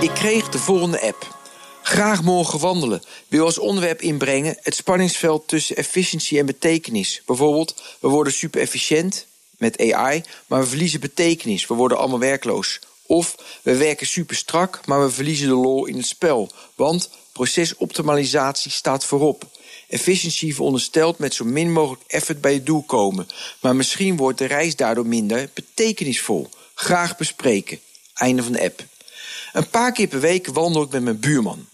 Ik kreeg de volgende app. Graag morgen wandelen. Wil als onderwerp inbrengen het spanningsveld tussen efficiëntie en betekenis. Bijvoorbeeld, we worden super efficiënt met AI, maar we verliezen betekenis. We worden allemaal werkloos. Of we werken super strak, maar we verliezen de lol in het spel. Want procesoptimalisatie staat voorop. Efficiëntie veronderstelt met zo min mogelijk effort bij het doel komen. Maar misschien wordt de reis daardoor minder betekenisvol. Graag bespreken. Einde van de app. Een paar keer per week wandel ik met mijn buurman.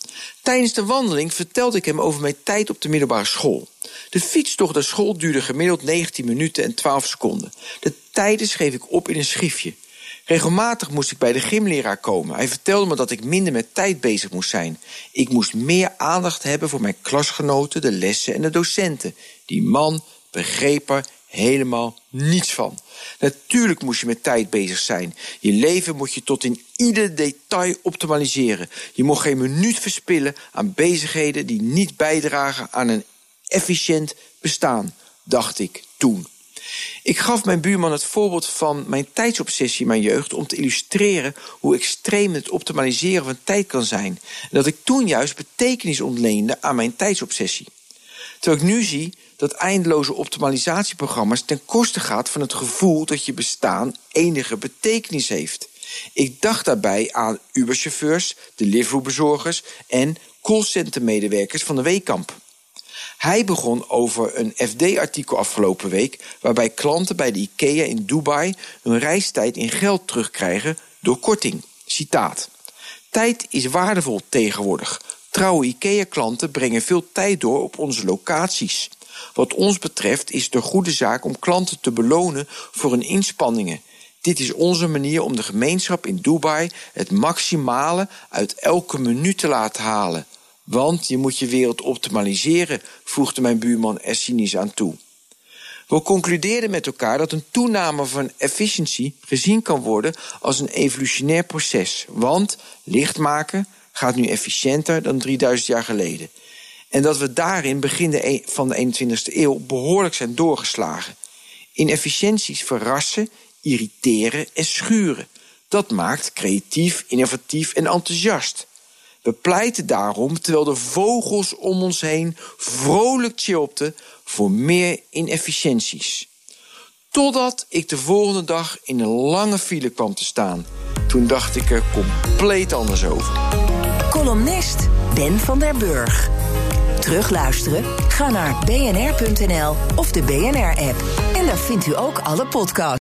Tijdens de wandeling vertelde ik hem over mijn tijd op de middelbare school. De fietstocht naar school duurde gemiddeld 19 minuten en 12 seconden. De tijden schreef ik op in een schriftje. Regelmatig moest ik bij de gymleraar komen. Hij vertelde me dat ik minder met tijd bezig moest zijn. Ik moest meer aandacht hebben voor mijn klasgenoten, de lessen en de docenten. Die man begreep er helemaal niets van. Natuurlijk moest je met tijd bezig zijn. Je leven moet je tot in ieder detail optimaliseren. Je mag geen minuut verspillen aan bezigheden die niet bijdragen aan een efficiënt bestaan, dacht ik toen. Ik gaf mijn buurman het voorbeeld van mijn tijdsobsessie in mijn jeugd om te illustreren hoe extreem het optimaliseren van tijd kan zijn. En dat ik toen juist betekenis ontleende aan mijn tijdsobsessie. Terwijl ik nu zie dat eindeloze optimalisatieprogramma's ten koste gaat van het gevoel dat je bestaan enige betekenis heeft. Ik dacht daarbij aan Uberchauffeurs, deliveroo en callcentermedewerkers van de Weekamp. Hij begon over een FD-artikel afgelopen week waarbij klanten bij de IKEA in Dubai hun reistijd in geld terugkrijgen door korting. Citaat. Tijd is waardevol tegenwoordig. Trouwe IKEA-klanten brengen veel tijd door op onze locaties. Wat ons betreft is een goede zaak om klanten te belonen voor hun inspanningen. Dit is onze manier om de gemeenschap in Dubai het maximale uit elke minuut te laten halen. Want je moet je wereld optimaliseren, voegde mijn buurman er aan toe. We concludeerden met elkaar dat een toename van efficiëntie gezien kan worden als een evolutionair proces. Want licht maken gaat nu efficiënter dan 3000 jaar geleden. En dat we daarin begin e- van de 21ste eeuw behoorlijk zijn doorgeslagen. Inefficiënties verrassen, irriteren en schuren. Dat maakt creatief, innovatief en enthousiast. We pleiten daarom, terwijl de vogels om ons heen vrolijk chilpten, voor meer inefficiënties. Totdat ik de volgende dag in een lange file kwam te staan. Toen dacht ik er compleet anders over. Columnist Ben van der Burg. Terugluisteren? Ga naar bnr.nl of de BNR-app. En daar vindt u ook alle podcasts.